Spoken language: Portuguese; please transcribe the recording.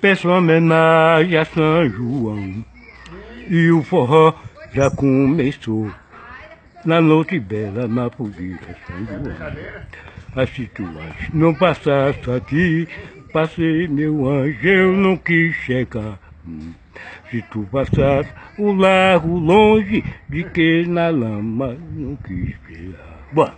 Peço homenagem a São João E o forró já começou Na noite bela, na fogueira São João? As situações não passasse tá aqui Passei meu anjo, eu não quis chegar. Se tu passasse o largo longe De que na lama não quis pegar Bom.